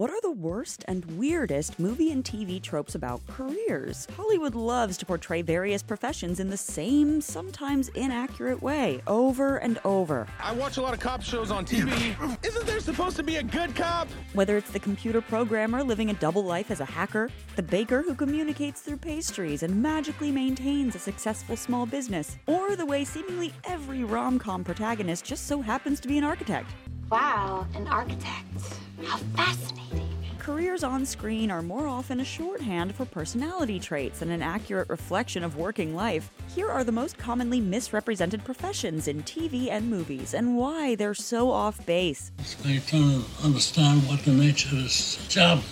What are the worst and weirdest movie and TV tropes about careers? Hollywood loves to portray various professions in the same, sometimes inaccurate way, over and over. I watch a lot of cop shows on TV. Isn't there supposed to be a good cop? Whether it's the computer programmer living a double life as a hacker, the baker who communicates through pastries and magically maintains a successful small business, or the way seemingly every rom com protagonist just so happens to be an architect. Wow, an architect. How fascinating. Careers on screen are more often a shorthand for personality traits than an accurate reflection of working life. Here are the most commonly misrepresented professions in TV and movies and why they're so off base. They trying to understand what the nature of this job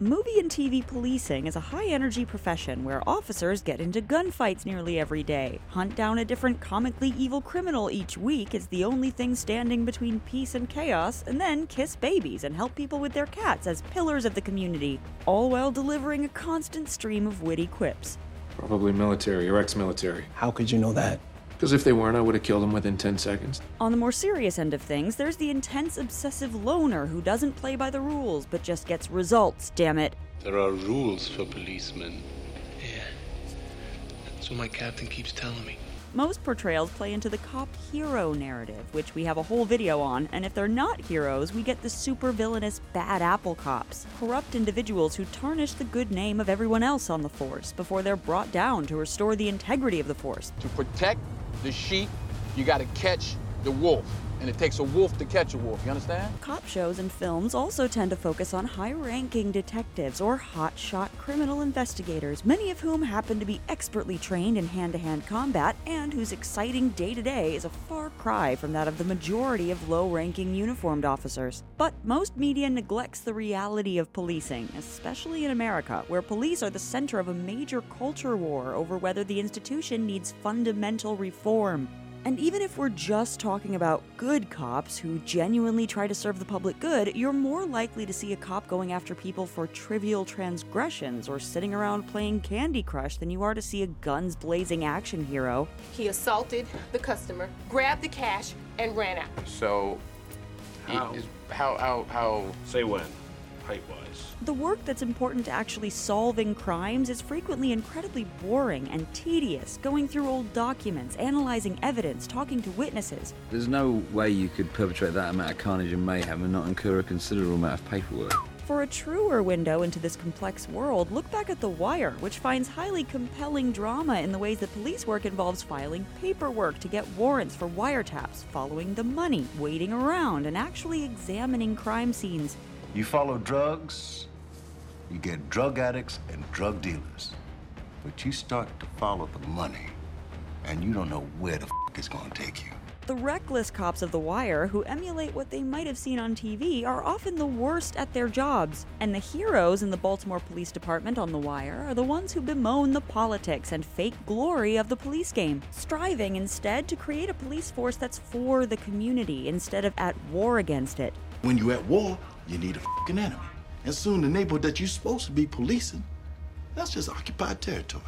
Movie and TV policing is a high energy profession where officers get into gunfights nearly every day. Hunt down a different comically evil criminal each week is the only thing standing between peace and chaos, and then kiss babies and help people with their cats as pillars of the community, all while delivering a constant stream of witty quips. Probably military or ex military. How could you know that? Because if they weren't, I would have killed them within 10 seconds. On the more serious end of things, there's the intense obsessive loner who doesn't play by the rules but just gets results, damn it. There are rules for policemen. Yeah. That's what my captain keeps telling me. Most portrayals play into the cop hero narrative, which we have a whole video on, and if they're not heroes, we get the super villainous bad apple cops, corrupt individuals who tarnish the good name of everyone else on the force before they're brought down to restore the integrity of the force. To protect the sheep, you gotta catch the wolf. And it takes a wolf to catch a wolf, you understand? Cop shows and films also tend to focus on high ranking detectives or hotshot criminal investigators, many of whom happen to be expertly trained in hand to hand combat and whose exciting day to day is a far cry from that of the majority of low ranking uniformed officers. But most media neglects the reality of policing, especially in America, where police are the center of a major culture war over whether the institution needs fundamental reform. And even if we're just talking about good cops who genuinely try to serve the public good, you're more likely to see a cop going after people for trivial transgressions or sitting around playing Candy Crush than you are to see a guns blazing action hero. He assaulted the customer, grabbed the cash, and ran out. So, How? Is, how, how, how, Say when, height wise. The work that's important to actually solving crimes is frequently incredibly boring and tedious, going through old documents, analyzing evidence, talking to witnesses. There's no way you could perpetrate that amount of carnage and mayhem and not incur a considerable amount of paperwork. For a truer window into this complex world, look back at The Wire, which finds highly compelling drama in the ways that police work involves filing paperwork to get warrants for wiretaps, following the money, waiting around, and actually examining crime scenes. You follow drugs, you get drug addicts and drug dealers. But you start to follow the money, and you don't know where the f it's gonna take you. The reckless cops of The Wire, who emulate what they might have seen on TV, are often the worst at their jobs. And the heroes in the Baltimore Police Department on The Wire are the ones who bemoan the politics and fake glory of the police game, striving instead to create a police force that's for the community instead of at war against it. When you're at war, you need a fucking enemy. And soon the neighborhood that you're supposed to be policing, that's just occupied territory.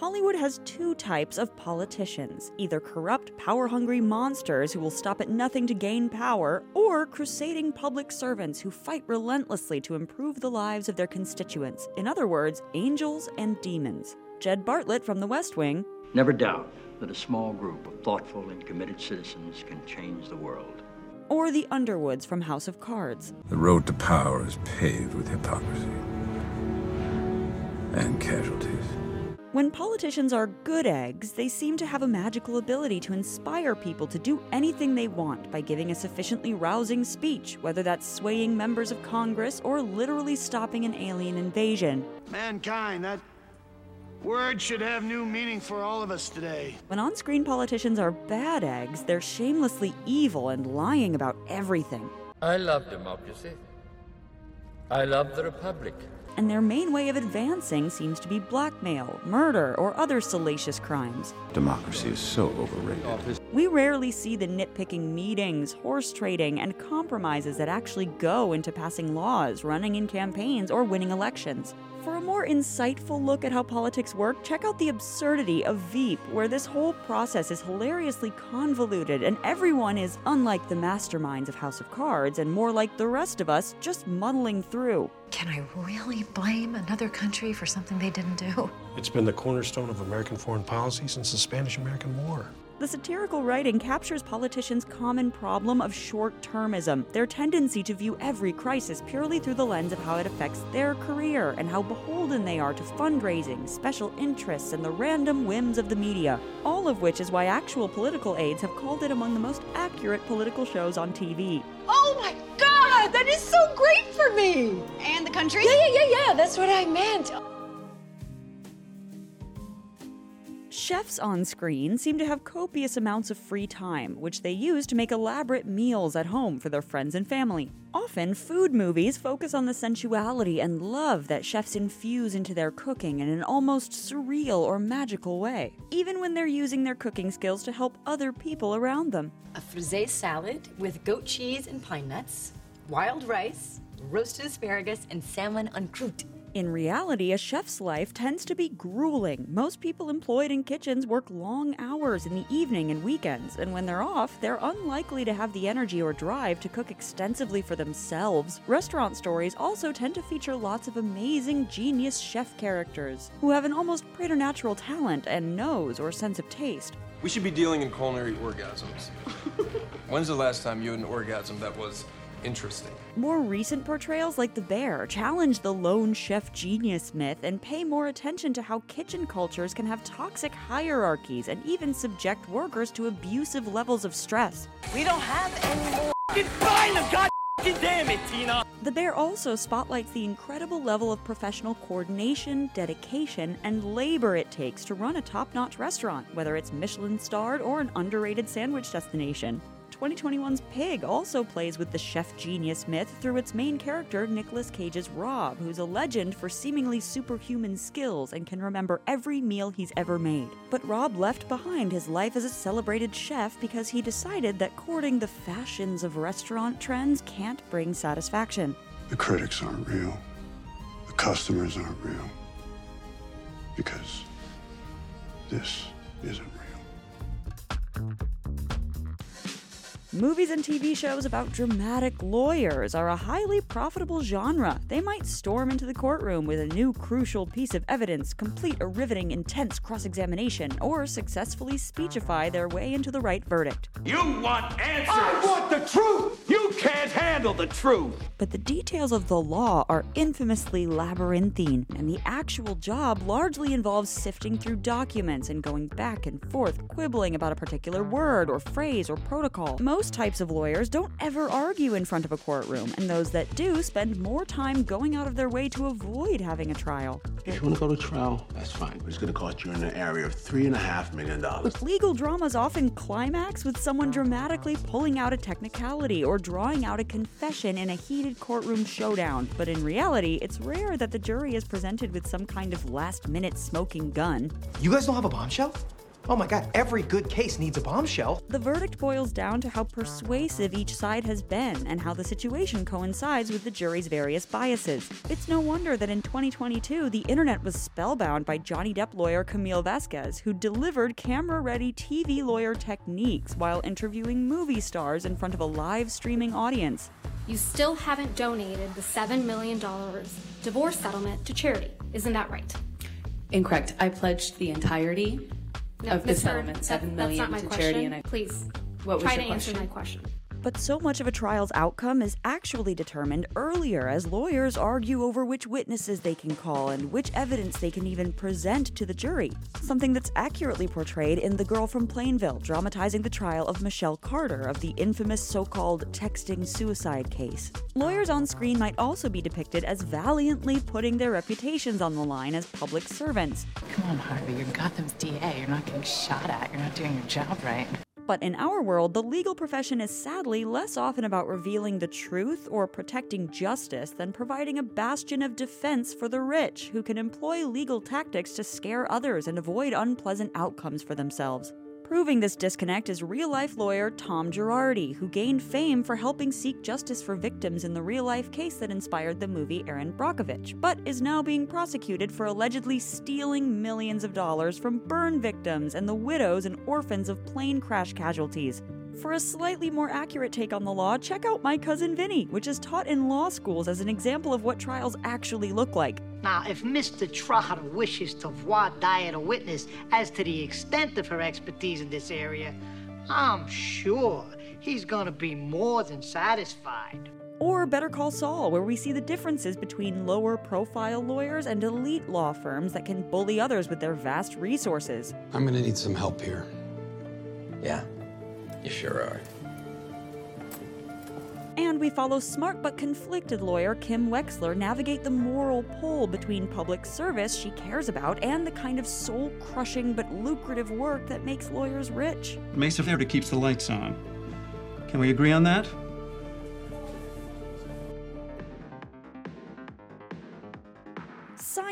Hollywood has two types of politicians either corrupt, power hungry monsters who will stop at nothing to gain power, or crusading public servants who fight relentlessly to improve the lives of their constituents. In other words, angels and demons. Jed Bartlet from The West Wing. Never doubt that a small group of thoughtful and committed citizens can change the world. Or the Underwoods from House of Cards. The road to power is paved with hypocrisy and casualties. When politicians are good eggs, they seem to have a magical ability to inspire people to do anything they want by giving a sufficiently rousing speech, whether that's swaying members of Congress or literally stopping an alien invasion. Mankind, that word should have new meaning for all of us today. When on screen politicians are bad eggs, they're shamelessly evil and lying about everything. I love democracy. I love the Republic and their main way of advancing seems to be blackmail, murder, or other salacious crimes. Democracy is so overrated. We rarely see the nitpicking meetings, horse trading, and compromises that actually go into passing laws, running in campaigns, or winning elections. For a more insightful look at how politics work, check out the absurdity of Veep, where this whole process is hilariously convoluted and everyone is, unlike the masterminds of House of Cards, and more like the rest of us, just muddling through. Can I really blame another country for something they didn't do? It's been the cornerstone of American foreign policy since the Spanish American War. The satirical writing captures politicians' common problem of short termism, their tendency to view every crisis purely through the lens of how it affects their career and how beholden they are to fundraising, special interests, and the random whims of the media. All of which is why actual political aides have called it among the most accurate political shows on TV. Oh my god, that is so great for me! And the country? Yeah, yeah, yeah, yeah, that's what I meant. Chefs on screen seem to have copious amounts of free time, which they use to make elaborate meals at home for their friends and family. Often, food movies focus on the sensuality and love that chefs infuse into their cooking in an almost surreal or magical way, even when they're using their cooking skills to help other people around them. A frisee salad with goat cheese and pine nuts, wild rice, roasted asparagus, and salmon en croûte. In reality, a chef's life tends to be grueling. Most people employed in kitchens work long hours in the evening and weekends, and when they're off, they're unlikely to have the energy or drive to cook extensively for themselves. Restaurant stories also tend to feature lots of amazing, genius chef characters who have an almost preternatural talent and nose or sense of taste. We should be dealing in culinary orgasms. When's the last time you had an orgasm that was interesting? More recent portrayals like The Bear challenge the lone chef genius myth and pay more attention to how kitchen cultures can have toxic hierarchies and even subject workers to abusive levels of stress. We don't have any more. Find them, God damn it, Tina! The Bear also spotlights the incredible level of professional coordination, dedication, and labor it takes to run a top notch restaurant, whether it's Michelin starred or an underrated sandwich destination. 2021's Pig also plays with the chef genius myth through its main character, Nicolas Cage's Rob, who's a legend for seemingly superhuman skills and can remember every meal he's ever made. But Rob left behind his life as a celebrated chef because he decided that courting the fashions of restaurant trends can't bring satisfaction. The critics aren't real, the customers aren't real. Because this isn't real. Movies and TV shows about dramatic lawyers are a highly profitable genre. They might storm into the courtroom with a new crucial piece of evidence, complete a riveting, intense cross examination, or successfully speechify their way into the right verdict. You want answers! I want the truth! You can't handle the truth! But the details of the law are infamously labyrinthine, and the actual job largely involves sifting through documents and going back and forth, quibbling about a particular word or phrase or protocol. Most types of lawyers don't ever argue in front of a courtroom, and those that do spend more time going out of their way to avoid having a trial. If you want to go to trial, that's fine. But it's going to cost you in the area of three and a half million dollars. Legal dramas often climax with someone dramatically pulling out a technicality or drawing out a confession in a heated courtroom showdown. But in reality, it's rare that the jury is presented with some kind of last minute smoking gun. You guys don't have a bombshell? Oh my god, every good case needs a bombshell. The verdict boils down to how persuasive each side has been and how the situation coincides with the jury's various biases. It's no wonder that in 2022, the internet was spellbound by Johnny Depp lawyer Camille Vasquez, who delivered camera ready TV lawyer techniques while interviewing movie stars in front of a live streaming audience. You still haven't donated the $7 million divorce settlement to charity. Isn't that right? Incorrect. I pledged the entirety No, of the settlement, that- seven million not my to question. charity, and I Please, What was try to answer my question. But so much of a trial's outcome is actually determined earlier as lawyers argue over which witnesses they can call and which evidence they can even present to the jury. Something that's accurately portrayed in The Girl from Plainville, dramatizing the trial of Michelle Carter of the infamous so called texting suicide case. Lawyers on screen might also be depicted as valiantly putting their reputations on the line as public servants. Come on, Harvey, you're Gotham's DA. You're not getting shot at. You're not doing your job right. But in our world, the legal profession is sadly less often about revealing the truth or protecting justice than providing a bastion of defense for the rich who can employ legal tactics to scare others and avoid unpleasant outcomes for themselves. Proving this disconnect is real life lawyer Tom Girardi, who gained fame for helping seek justice for victims in the real life case that inspired the movie Erin Brockovich, but is now being prosecuted for allegedly stealing millions of dollars from burn victims and the widows and orphans of plane crash casualties. For a slightly more accurate take on the law, check out My Cousin Vinny, which is taught in law schools as an example of what trials actually look like. Now, if Mr. Trotter wishes to voir dire a witness as to the extent of her expertise in this area, I'm sure he's gonna be more than satisfied. Or Better Call Saul, where we see the differences between lower profile lawyers and elite law firms that can bully others with their vast resources. I'm gonna need some help here. Yeah, you sure are. And we follow smart but conflicted lawyer Kim Wexler navigate the moral pull between public service she cares about and the kind of soul crushing but lucrative work that makes lawyers rich. Mesa Verde keeps the lights on. Can we agree on that?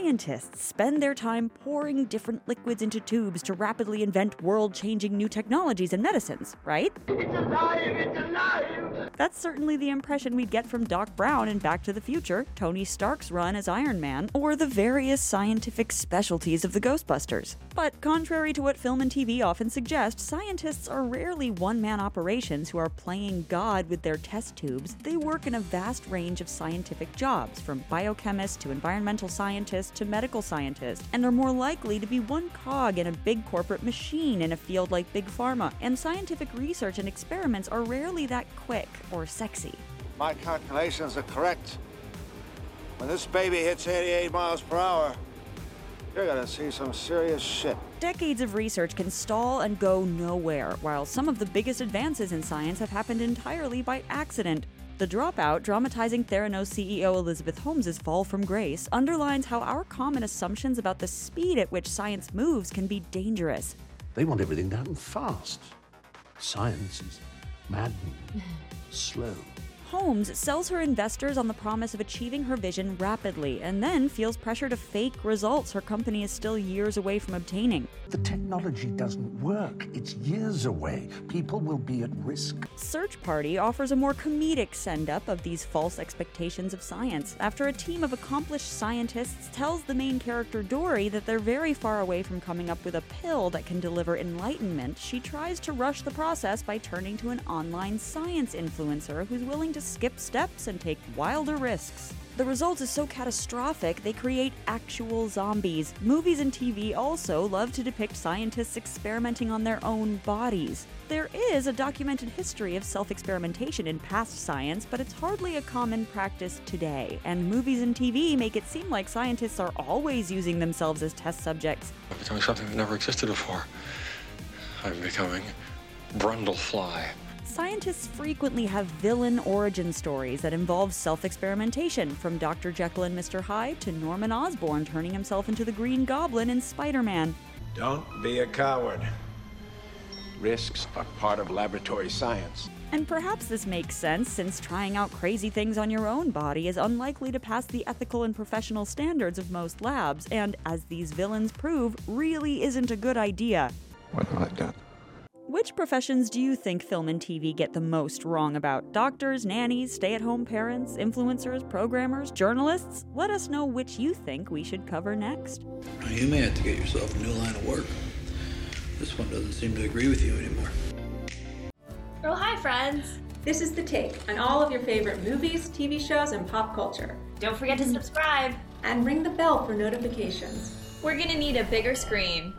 Scientists spend their time pouring different liquids into tubes to rapidly invent world changing new technologies and medicines, right? It's alive! It's alive! That's certainly the impression we'd get from Doc Brown in Back to the Future, Tony Stark's run as Iron Man, or the various scientific specialties of the Ghostbusters. But contrary to what film and TV often suggest, scientists are rarely one man operations who are playing God with their test tubes. They work in a vast range of scientific jobs, from biochemists to environmental scientist to medical scientist, and are more likely to be one cog in a big corporate machine in a field like Big Pharma. And scientific research and experiments are rarely that quick or sexy. My calculations are correct. When this baby hits 88 miles per hour, you're gonna see some serious shit. Decades of research can stall and go nowhere, while some of the biggest advances in science have happened entirely by accident. The Dropout, dramatizing Theranos CEO Elizabeth Holmes's fall from grace, underlines how our common assumptions about the speed at which science moves can be dangerous. They want everything to happen fast. Science is maddening, slow. Holmes sells her investors on the promise of achieving her vision rapidly and then feels pressure to fake results her company is still years away from obtaining. The technology doesn't work. It's years away. People will be at risk. Search Party offers a more comedic send up of these false expectations of science after a team of accomplished scientists tells the main character Dory that they're very far away from coming up with a pill that can deliver enlightenment. She tries to rush the process by turning to an online science influencer who's willing to skip steps and take wilder risks. The result is so catastrophic, they create actual zombies. Movies and TV also love to depict scientists experimenting on their own bodies. There is a documented history of self experimentation in past science, but it's hardly a common practice today. And movies and TV make it seem like scientists are always using themselves as test subjects. I'm becoming something that never existed before. I'm becoming Brundlefly. Scientists frequently have villain origin stories that involve self experimentation, from Dr. Jekyll and Mr. Hyde to Norman Osborn turning himself into the Green Goblin in Spider Man. Don't be a coward. Risks are part of laboratory science. And perhaps this makes sense since trying out crazy things on your own body is unlikely to pass the ethical and professional standards of most labs, and as these villains prove, really isn't a good idea. What have I done? Which professions do you think film and TV get the most wrong about? Doctors, nannies, stay at home parents, influencers, programmers, journalists? Let us know which you think we should cover next. You may have to get yourself a new line of work. This one doesn't seem to agree with you anymore. Oh, hi, friends! This is The Take on all of your favorite movies, TV shows, and pop culture. Don't forget to subscribe and ring the bell for notifications. We're gonna need a bigger screen.